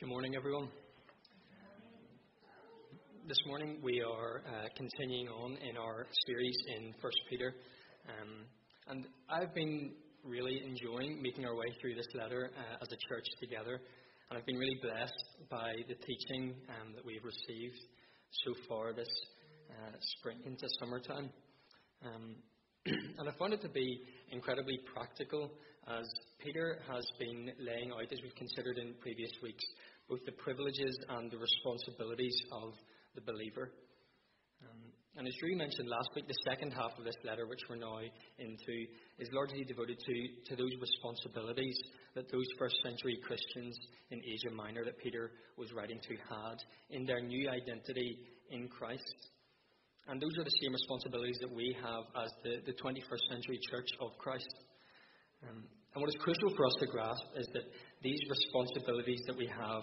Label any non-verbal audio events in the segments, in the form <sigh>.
Good morning, everyone. This morning we are uh, continuing on in our series in First Peter, um, and I've been really enjoying making our way through this letter uh, as a church together, and I've been really blessed by the teaching um, that we've received so far this uh, spring into summertime. Um, <clears throat> and I found it to be incredibly practical as Peter has been laying out, as we've considered in previous weeks, both the privileges and the responsibilities of the believer. Um, and as Drew mentioned last week, the second half of this letter, which we're now into, is largely devoted to, to those responsibilities that those first century Christians in Asia Minor that Peter was writing to had in their new identity in Christ. And those are the same responsibilities that we have as the, the 21st century church of Christ. Um, and what is crucial for us to grasp is that these responsibilities that we have,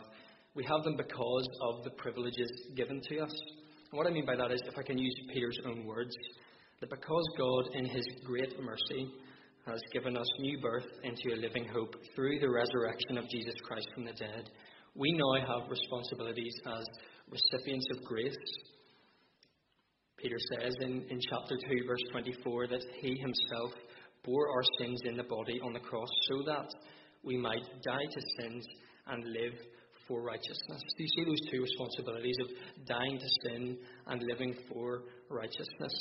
we have them because of the privileges given to us. And what I mean by that is, if I can use Peter's own words, that because God, in his great mercy, has given us new birth into a living hope through the resurrection of Jesus Christ from the dead, we now have responsibilities as recipients of grace. Peter says in, in chapter 2, verse 24, that he himself bore our sins in the body on the cross so that we might die to sins and live for righteousness. Do you see those two responsibilities of dying to sin and living for righteousness?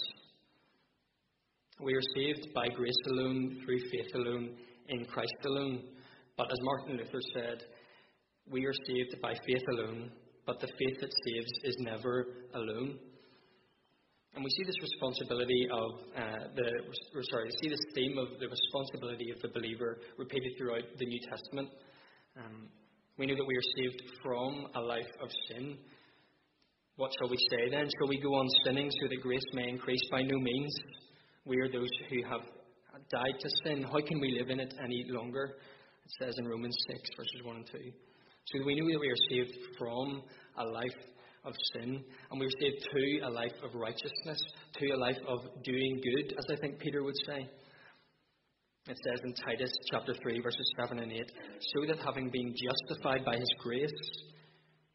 We are saved by grace alone, through faith alone, in Christ alone. But as Martin Luther said, we are saved by faith alone, but the faith that saves is never alone. And we see this responsibility of uh, the, or sorry, we see this theme of the responsibility of the believer repeated throughout the New Testament. Um, we know that we are saved from a life of sin. What shall we say then? Shall we go on sinning so that grace may increase? By no means. We are those who have died to sin. How can we live in it any longer? It says in Romans 6, verses 1 and 2. So we know that we are saved from a life of sin, and we are saved to a life of righteousness, to a life of doing good, as I think Peter would say. It says in Titus chapter 3, verses 7 and 8, so that having been justified by his grace,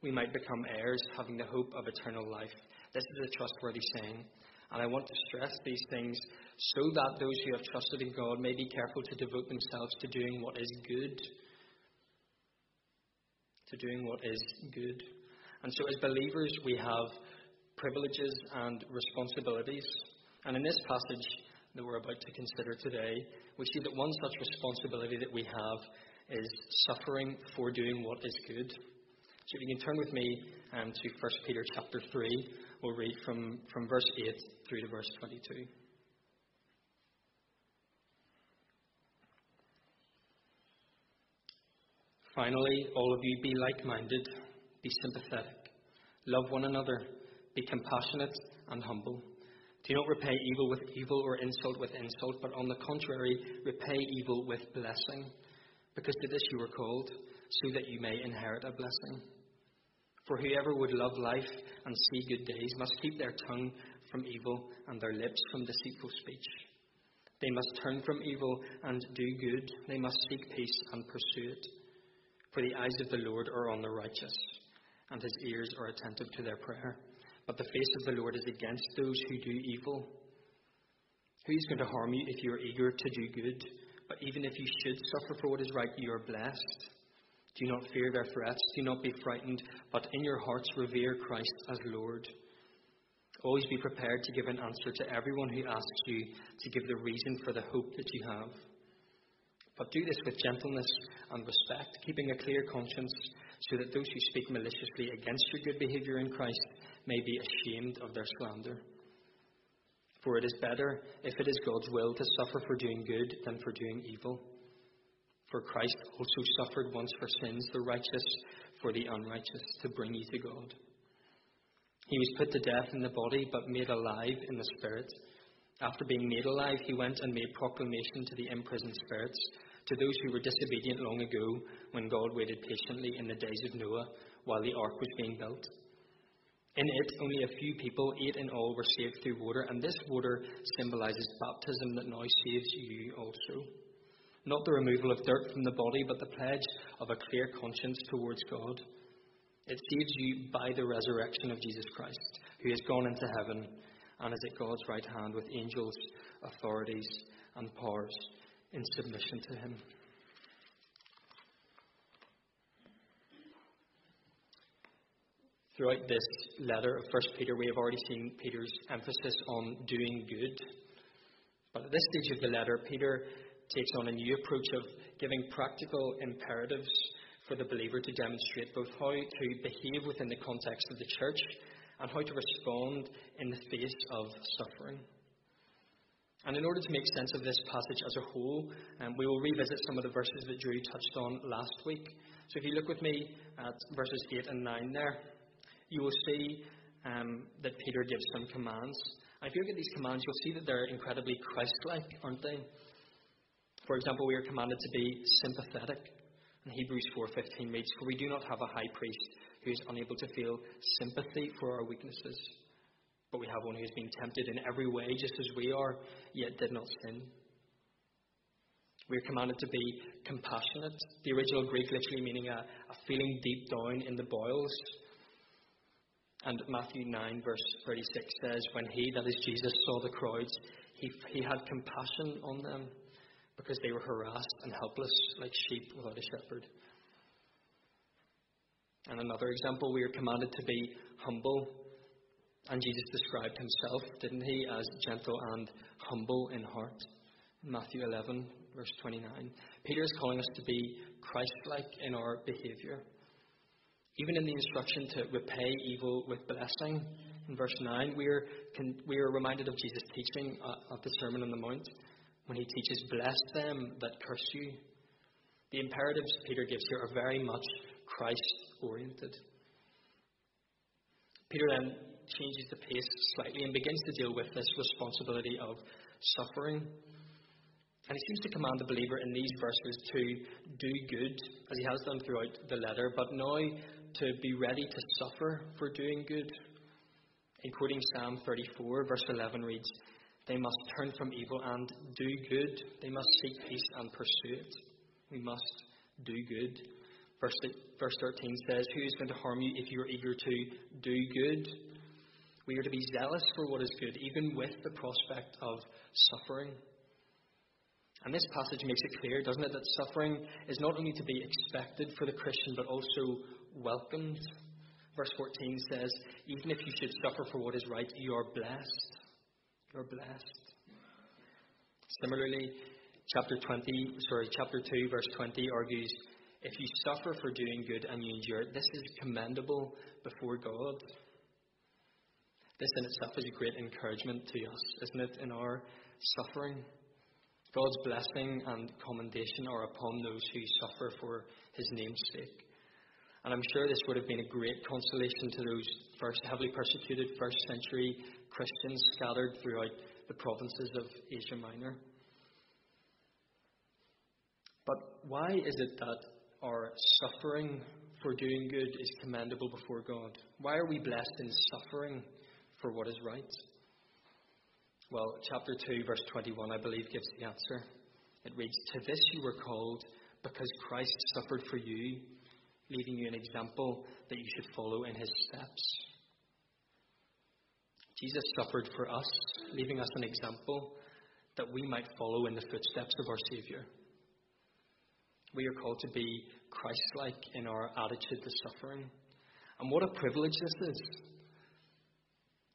we might become heirs, having the hope of eternal life. This is a trustworthy saying, and I want to stress these things so that those who have trusted in God may be careful to devote themselves to doing what is good. To doing what is good. And so, as believers, we have privileges and responsibilities. And in this passage that we're about to consider today, we see that one such responsibility that we have is suffering for doing what is good. So, if you can turn with me um, to 1 Peter chapter 3, we'll read from, from verse 8 through to verse 22. Finally, all of you be like minded be sympathetic. Love one another. Be compassionate and humble. Do not repay evil with evil or insult with insult, but on the contrary, repay evil with blessing, because to this you were called, so that you may inherit a blessing. For whoever would love life and see good days must keep their tongue from evil and their lips from deceitful speech. They must turn from evil and do good. They must seek peace and pursue it. For the eyes of the Lord are on the righteous and his ears are attentive to their prayer. But the face of the Lord is against those who do evil. Who is going to harm you if you are eager to do good? But even if you should suffer for what is right, you are blessed. Do not fear their threats, do not be frightened, but in your hearts revere Christ as Lord. Always be prepared to give an answer to everyone who asks you to give the reason for the hope that you have. But do this with gentleness and respect, keeping a clear conscience so that those who speak maliciously against your good behavior in Christ may be ashamed of their slander. For it is better, if it is God's will, to suffer for doing good than for doing evil. For Christ also suffered once for sins, the righteous for the unrighteous, to bring you to God. He was put to death in the body, but made alive in the spirit. After being made alive, he went and made proclamation to the imprisoned spirits to those who were disobedient long ago when God waited patiently in the days of Noah while the ark was being built. In it, only a few people, eight in all, were saved through water, and this water symbolizes baptism that now saves you also. Not the removal of dirt from the body, but the pledge of a clear conscience towards God. It saves you by the resurrection of Jesus Christ, who has gone into heaven and is at God's right hand with angels, authorities, and powers in submission to him. Throughout this letter of 1 Peter, we have already seen Peter's emphasis on doing good. But at this stage of the letter, Peter takes on a new approach of giving practical imperatives for the believer to demonstrate both how to behave within the context of the church and how to respond in the face of suffering. And in order to make sense of this passage as a whole, um, we will revisit some of the verses that Drew touched on last week. So if you look with me at verses 8 and 9 there, you will see um, that Peter gives some commands. And if you look at these commands, you'll see that they're incredibly Christ like, aren't they? For example, we are commanded to be sympathetic. And Hebrews 4:15 reads, "For we do not have a high priest who is unable to feel sympathy for our weaknesses, but we have one who has been tempted in every way, just as we are, yet did not sin." We are commanded to be compassionate. The original Greek literally meaning a, a feeling deep down in the boils and Matthew 9, verse 36 says, When he, that is Jesus, saw the crowds, he, he had compassion on them because they were harassed and helpless like sheep without a shepherd. And another example, we are commanded to be humble. And Jesus described himself, didn't he, as gentle and humble in heart. Matthew 11, verse 29. Peter is calling us to be Christ like in our behavior. Even in the instruction to repay evil with blessing, in verse 9, we are, we are reminded of Jesus' teaching uh, at the Sermon on the Mount when he teaches, Bless them that curse you. The imperatives Peter gives here are very much Christ oriented. Peter then changes the pace slightly and begins to deal with this responsibility of suffering. And he seems to command the believer in these verses to do good, as he has done throughout the letter, but now to be ready to suffer for doing good. In quoting Psalm 34, verse 11 reads, They must turn from evil and do good. They must seek peace and pursue it. We must do good. Verse, verse 13 says, Who is going to harm you if you are eager to do good? We are to be zealous for what is good, even with the prospect of suffering. And this passage makes it clear, doesn't it, that suffering is not only to be expected for the Christian, but also welcomed. Verse 14 says, Even if you should suffer for what is right, you are blessed. You're blessed. Similarly, chapter 20, sorry, chapter 2, verse 20 argues, If you suffer for doing good and you endure it, this is commendable before God. This in itself is a great encouragement to us, isn't it, in our suffering? God's blessing and commendation are upon those who suffer for his name's sake. And I'm sure this would have been a great consolation to those first heavily persecuted first century Christians scattered throughout the provinces of Asia Minor. But why is it that our suffering for doing good is commendable before God? Why are we blessed in suffering for what is right? Well, chapter 2, verse 21, I believe, gives the answer. It reads, To this you were called, because Christ suffered for you leaving you an example that you should follow in his steps. Jesus suffered for us, leaving us an example that we might follow in the footsteps of our Saviour. We are called to be Christ like in our attitude to suffering. And what a privilege this is.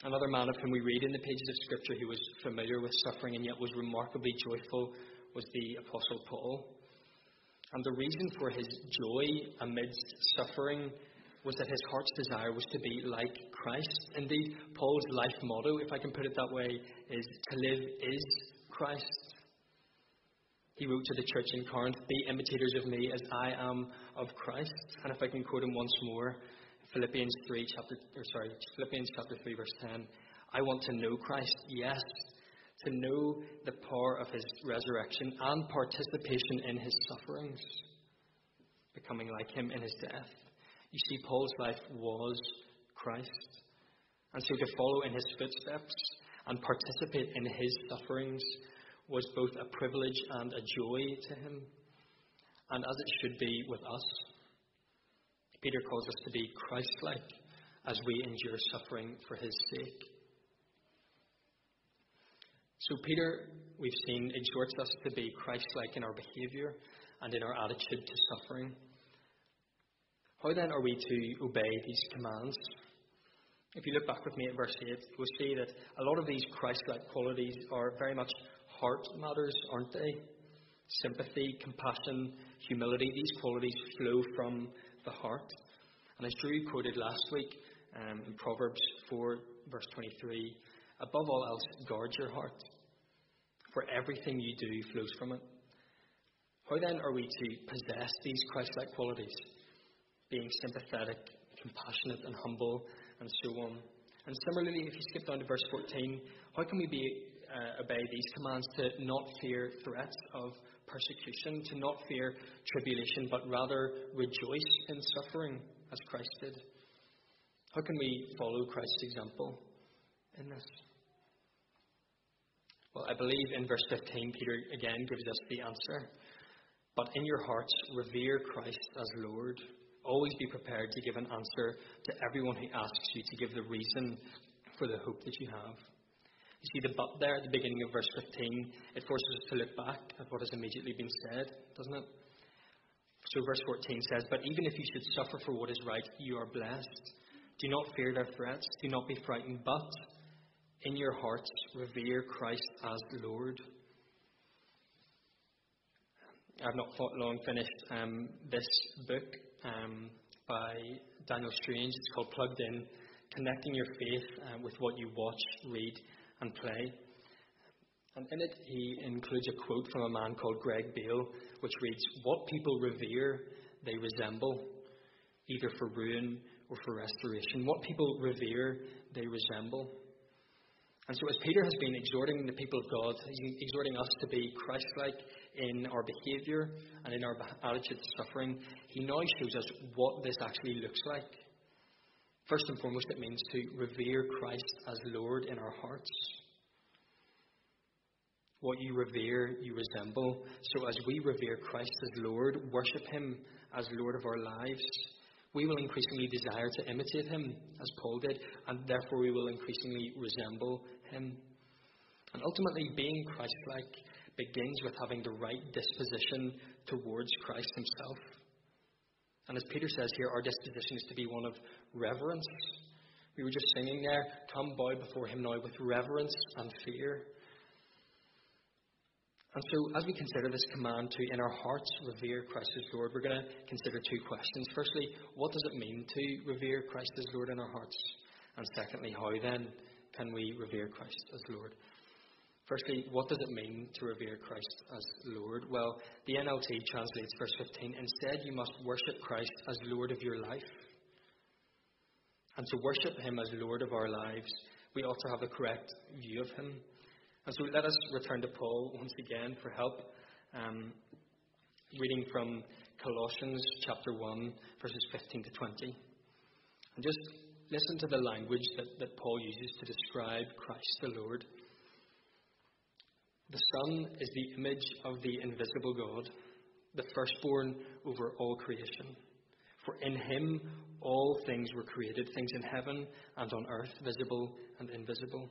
Another man of whom we read in the pages of Scripture who was familiar with suffering and yet was remarkably joyful was the Apostle Paul. And the reason for his joy amidst suffering was that his heart's desire was to be like Christ. Indeed, Paul's life motto, if I can put it that way, is to live is Christ. He wrote to the church in Corinth, Be imitators of me as I am of Christ. And if I can quote him once more, Philippians 3, chapter, or sorry, Philippians chapter 3, verse 10. I want to know Christ, yes, to know the power of his resurrection and participation in his sufferings, becoming like him in his death. You see, Paul's life was Christ. And so to follow in his footsteps and participate in his sufferings was both a privilege and a joy to him, and as it should be with us. Peter calls us to be Christ like as we endure suffering for his sake. So, Peter, we've seen, exhorts us to be Christ like in our behaviour and in our attitude to suffering. How then are we to obey these commands? If you look back with me at verse 8, you'll see that a lot of these Christ like qualities are very much heart matters, aren't they? Sympathy, compassion, humility, these qualities flow from the heart. And as Drew quoted last week um, in Proverbs 4, verse 23, above all else, guard your heart, for everything you do flows from it. How then are we to possess these Christ like qualities? Being sympathetic, compassionate, and humble, and so on. And similarly, if you skip down to verse 14, how can we be, uh, obey these commands to not fear threats of persecution, to not fear tribulation, but rather rejoice in suffering as Christ did? How can we follow Christ's example in this? Well, I believe in verse 15, Peter again gives us the answer. But in your hearts, revere Christ as Lord. Always be prepared to give an answer to everyone who asks you to give the reason for the hope that you have. You see the but there at the beginning of verse 15, it forces us to look back at what has immediately been said, doesn't it? So verse 14 says, But even if you should suffer for what is right, you are blessed. Do not fear their threats, do not be frightened, but in your hearts revere Christ as Lord. I've not long finished um, this book um, by Daniel Strange. It's called Plugged In Connecting Your Faith uh, with What You Watch, Read, and Play. And in it, he includes a quote from a man called Greg Beale, which reads What people revere, they resemble, either for ruin or for restoration. What people revere, they resemble. And so, as Peter has been exhorting the people of God, he's exhorting us to be Christ like in our behaviour and in our attitude to suffering, he now shows us what this actually looks like. First and foremost, it means to revere Christ as Lord in our hearts. What you revere, you resemble. So, as we revere Christ as Lord, worship Him as Lord of our lives, we will increasingly desire to imitate him, as Paul did, and therefore we will increasingly resemble him. And ultimately, being Christ like begins with having the right disposition towards Christ himself. And as Peter says here, our disposition is to be one of reverence. We were just singing there, come bow before him now with reverence and fear. And so, as we consider this command to, in our hearts, revere Christ as Lord, we're going to consider two questions. Firstly, what does it mean to revere Christ as Lord in our hearts? And secondly, how then can we revere Christ as Lord? Firstly, what does it mean to revere Christ as Lord? Well, the NLT translates verse 15 Instead, you must worship Christ as Lord of your life. And to worship Him as Lord of our lives, we ought to have the correct view of Him. And so let us return to Paul once again for help. Um, reading from Colossians chapter 1, verses 15 to 20. And just listen to the language that, that Paul uses to describe Christ the Lord. The Son is the image of the invisible God, the firstborn over all creation. For in him all things were created, things in heaven and on earth, visible and invisible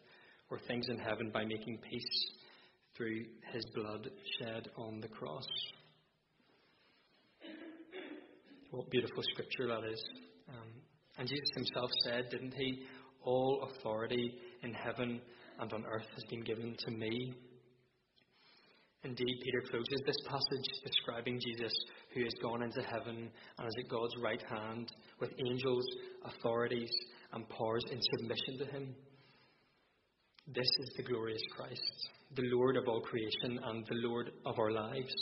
or things in heaven by making peace through his blood shed on the cross. What beautiful scripture that is. Um, and Jesus himself said, didn't he? All authority in heaven and on earth has been given to me. Indeed, Peter closes this passage describing Jesus who has gone into heaven and is at God's right hand with angels, authorities, and powers in submission to him. This is the glorious Christ, the Lord of all creation and the Lord of our lives.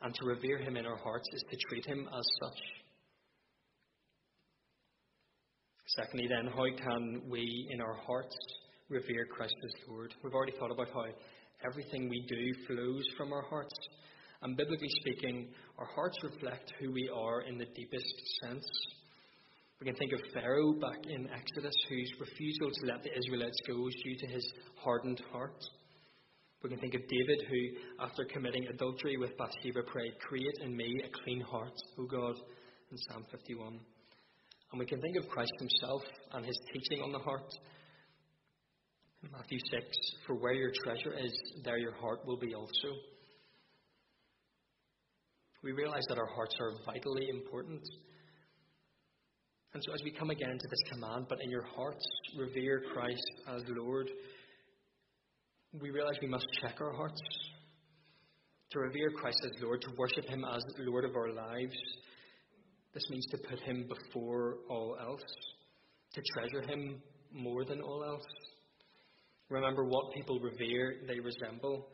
And to revere him in our hearts is to treat him as such. Secondly, then, how can we in our hearts revere Christ as Lord? We've already thought about how everything we do flows from our hearts. And biblically speaking, our hearts reflect who we are in the deepest sense. We can think of Pharaoh back in Exodus, whose refusal to let the Israelites go was due to his hardened heart. We can think of David, who, after committing adultery with Bathsheba, prayed, Create in me a clean heart, O God, in Psalm 51. And we can think of Christ himself and his teaching on the heart. In Matthew 6, For where your treasure is, there your heart will be also. We realize that our hearts are vitally important. And so, as we come again to this command, but in your hearts, revere Christ as Lord, we realize we must check our hearts. To revere Christ as Lord, to worship Him as Lord of our lives, this means to put Him before all else, to treasure Him more than all else. Remember, what people revere, they resemble.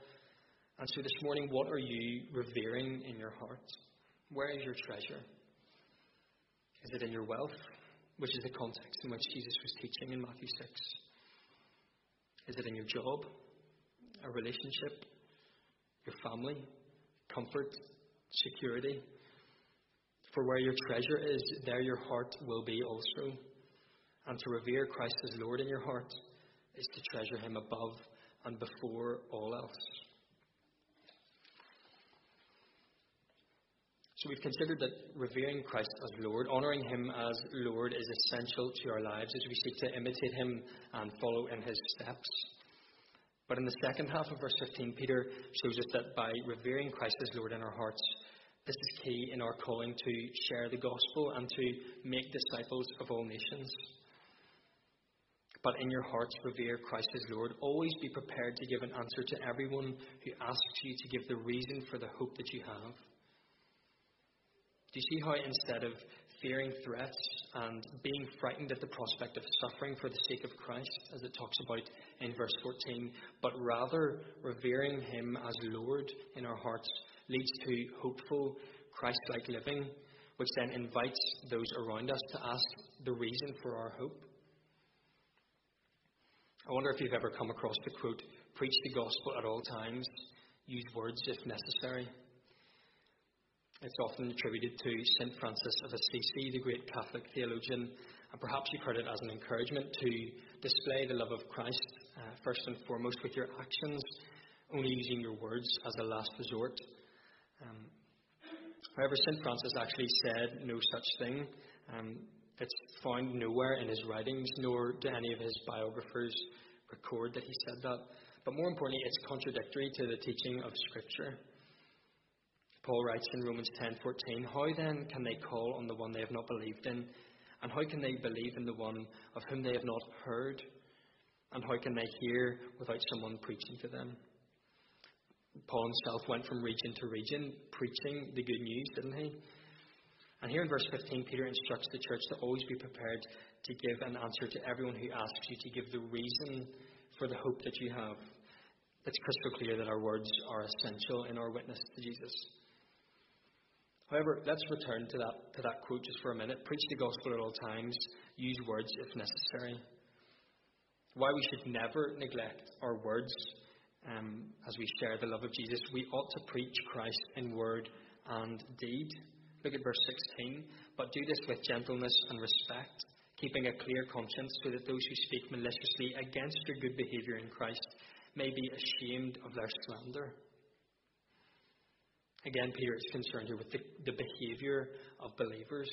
And so this morning, what are you revering in your heart? Where is your treasure? Is it in your wealth, which is the context in which Jesus was teaching in Matthew 6? Is it in your job, a relationship, your family, comfort, security? For where your treasure is, there your heart will be also. And to revere Christ as Lord in your heart is to treasure Him above and before all else. We've considered that revering Christ as Lord, honouring Him as Lord, is essential to our lives as we seek to imitate Him and follow in His steps. But in the second half of verse 15, Peter shows us that by revering Christ as Lord in our hearts, this is key in our calling to share the gospel and to make disciples of all nations. But in your hearts, revere Christ as Lord. Always be prepared to give an answer to everyone who asks you to give the reason for the hope that you have. Do you see how instead of fearing threats and being frightened at the prospect of suffering for the sake of Christ, as it talks about in verse 14, but rather revering Him as Lord in our hearts leads to hopeful, Christ like living, which then invites those around us to ask the reason for our hope? I wonder if you've ever come across the quote, preach the gospel at all times, use words if necessary. It's often attributed to St. Francis of Assisi, the great Catholic theologian, and perhaps you've heard it as an encouragement to display the love of Christ uh, first and foremost with your actions, only using your words as a last resort. Um, however, St. Francis actually said no such thing. Um, it's found nowhere in his writings, nor do any of his biographers record that he said that. But more importantly, it's contradictory to the teaching of Scripture. Paul writes in Romans 10:14, "How then can they call on the one they have not believed in? And how can they believe in the one of whom they have not heard? And how can they hear without someone preaching to them?" Paul himself went from region to region preaching the good news, didn't he? And here in verse 15, Peter instructs the church to always be prepared to give an answer to everyone who asks you to give the reason for the hope that you have. It's crystal clear that our words are essential in our witness to Jesus. However, let's return to that, to that quote just for a minute. Preach the gospel at all times, use words if necessary. Why we should never neglect our words um, as we share the love of Jesus. We ought to preach Christ in word and deed. Look at verse 16. But do this with gentleness and respect, keeping a clear conscience, so that those who speak maliciously against your good behaviour in Christ may be ashamed of their slander. Again, Peter is concerned here with the, the behavior of believers.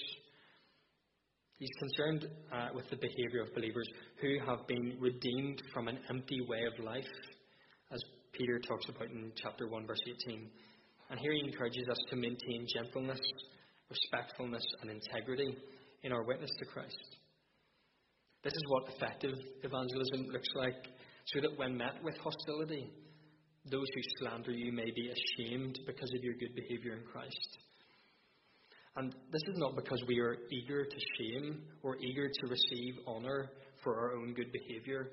He's concerned uh, with the behavior of believers who have been redeemed from an empty way of life, as Peter talks about in chapter 1, verse 18. And here he encourages us to maintain gentleness, respectfulness, and integrity in our witness to Christ. This is what effective evangelism looks like, so that when met with hostility, those who slander you may be ashamed because of your good behavior in Christ. And this is not because we are eager to shame or eager to receive honor for our own good behavior,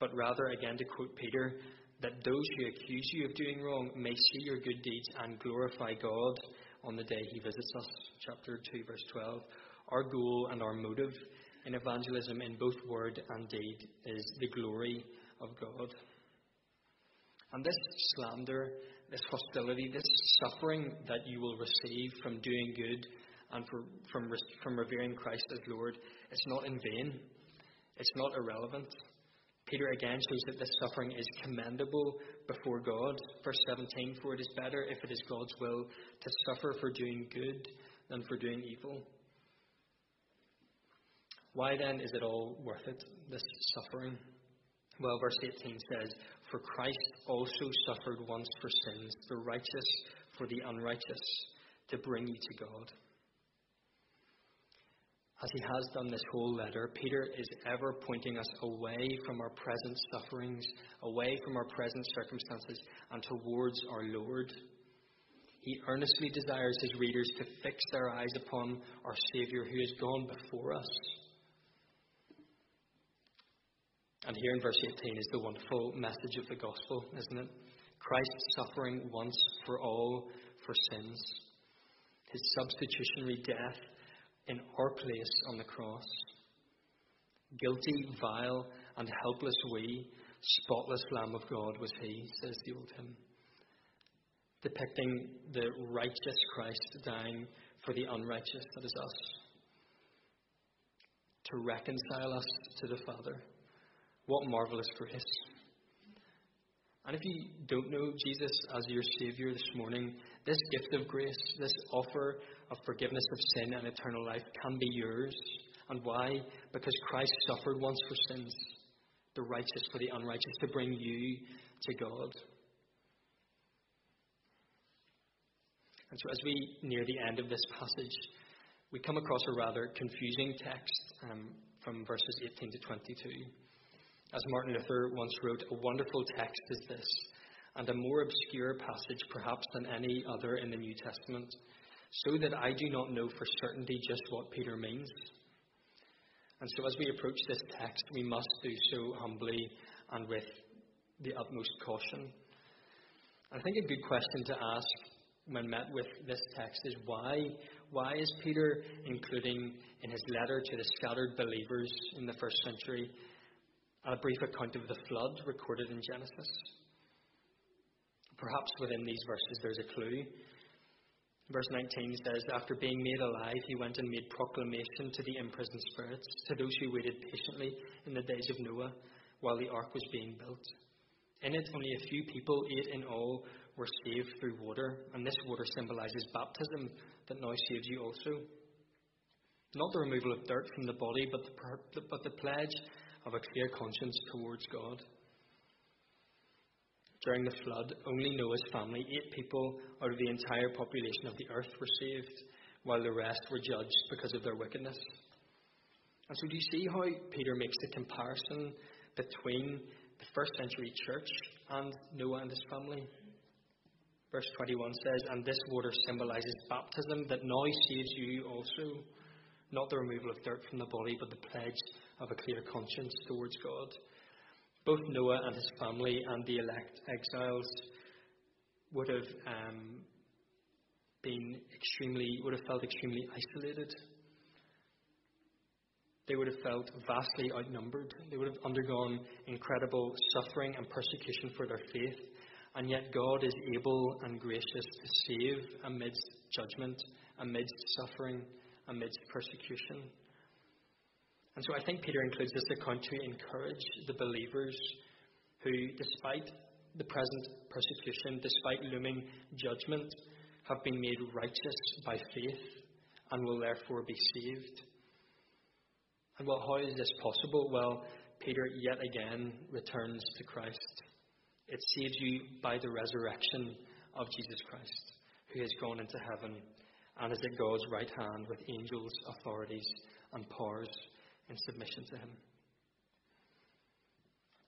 but rather, again, to quote Peter, that those who accuse you of doing wrong may see your good deeds and glorify God on the day he visits us. Chapter 2, verse 12. Our goal and our motive in evangelism in both word and deed is the glory of God. And this slander, this hostility, this suffering that you will receive from doing good and for, from, from revering Christ as Lord, it's not in vain. It's not irrelevant. Peter again shows that this suffering is commendable before God. Verse 17 For it is better, if it is God's will, to suffer for doing good than for doing evil. Why then is it all worth it, this suffering? Well, verse 18 says, For Christ also suffered once for sins, the righteous for the unrighteous, to bring you to God as he has done this whole letter, Peter is ever pointing us away from our present sufferings, away from our present circumstances, and towards our Lord. He earnestly desires his readers to fix their eyes upon our Saviour who has gone before us. And here in verse 18 is the wonderful message of the gospel, isn't it? Christ suffering once for all for sins. His substitutionary death in our place on the cross. Guilty, vile, and helpless we, spotless Lamb of God was he, says the old hymn. Depicting the righteous Christ dying for the unrighteous, that is us. To reconcile us to the Father. What marvelous grace. And if you don't know Jesus as your Savior this morning, this gift of grace, this offer of forgiveness of sin and eternal life can be yours. And why? Because Christ suffered once for sins, the righteous for the unrighteous, to bring you to God. And so, as we near the end of this passage, we come across a rather confusing text um, from verses 18 to 22. As Martin Luther once wrote, a wonderful text is this, and a more obscure passage perhaps than any other in the New Testament so that I do not know for certainty just what Peter means. And so, as we approach this text, we must do so humbly and with the utmost caution. I think a good question to ask when met with this text is why? Why is Peter including in his letter to the scattered believers in the first century a brief account of the flood recorded in Genesis? Perhaps within these verses there's a clue. Verse 19 says, After being made alive, he went and made proclamation to the imprisoned spirits, to those who waited patiently in the days of Noah while the ark was being built. In it, only a few people, eight in all, were saved through water, and this water symbolizes baptism that now saves you also. Not the removal of dirt from the body, but the, but the pledge of a clear conscience towards God. During the flood, only Noah's family, eight people out of the entire population of the earth, were saved, while the rest were judged because of their wickedness. And so, do you see how Peter makes the comparison between the first century church and Noah and his family? Verse 21 says, And this water symbolizes baptism that now saves you also, not the removal of dirt from the body, but the pledge of a clear conscience towards God both Noah and his family and the elect exiles would have um, been extremely, would have felt extremely isolated. They would have felt vastly outnumbered. They would have undergone incredible suffering and persecution for their faith. And yet, God is able and gracious to save amidst judgment, amidst suffering, amidst persecution. And so I think Peter includes this account to encourage the believers who, despite the present persecution, despite looming judgment, have been made righteous by faith and will therefore be saved. And well, how is this possible? Well, Peter yet again returns to Christ. It saves you by the resurrection of Jesus Christ, who has gone into heaven and is at God's right hand with angels, authorities, and powers in submission to Him.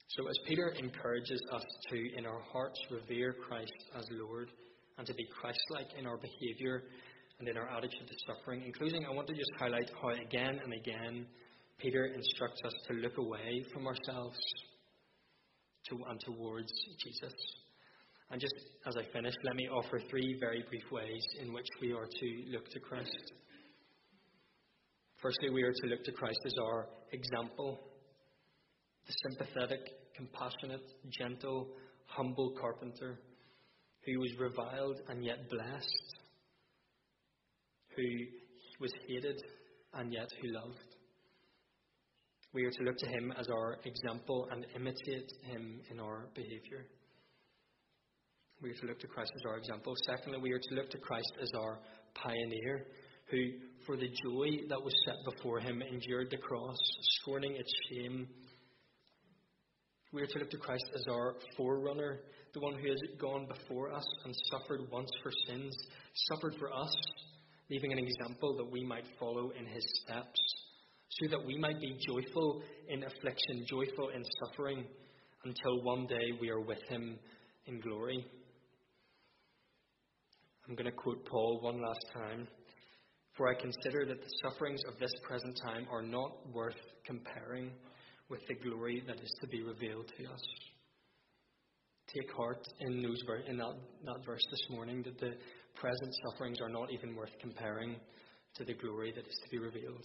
So, as Peter encourages us to, in our hearts, revere Christ as Lord and to be Christ like in our behaviour and in our attitude to suffering, including, I want to just highlight how again and again Peter instructs us to look away from ourselves to, and towards Jesus. And just as I finish, let me offer three very brief ways in which we are to look to Christ. Firstly, we are to look to Christ as our example, the sympathetic, compassionate, gentle, humble carpenter who was reviled and yet blessed, who was hated and yet who loved. We are to look to him as our example and imitate him in our behaviour. We are to look to Christ as our example. Secondly, we are to look to Christ as our pioneer, who, for the joy that was set before him, endured the cross, scorning its shame. We are to look to Christ as our forerunner, the one who has gone before us and suffered once for sins, suffered for us, leaving an example that we might follow in his steps, so that we might be joyful in affliction, joyful in suffering, until one day we are with him in glory. I'm going to quote Paul one last time. For I consider that the sufferings of this present time are not worth comparing with the glory that is to be revealed to us. Take heart in, those, in that, that verse this morning that the present sufferings are not even worth comparing to the glory that is to be revealed.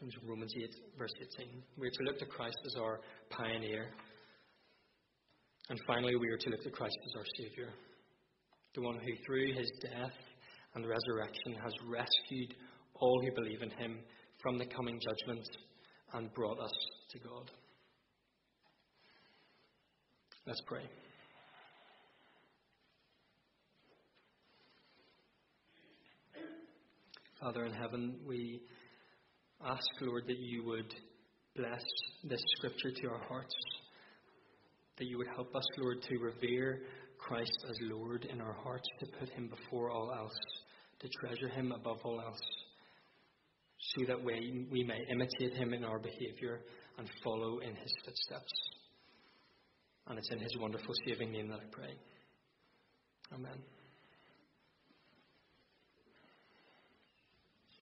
Comes Romans 8, verse 18. We are to look to Christ as our pioneer. And finally, we are to look to Christ as our Saviour, the one who, through his death and resurrection, has rescued all who believe in him from the coming judgment and brought us to God. Let's pray. Father in heaven, we ask, Lord, that you would bless this scripture to our hearts, that you would help us, Lord, to revere Christ as Lord in our hearts, to put him before all else, to treasure him above all else, so that we, we may imitate him in our behaviour and follow in his footsteps. And it's in his wonderful saving name that I pray. Amen.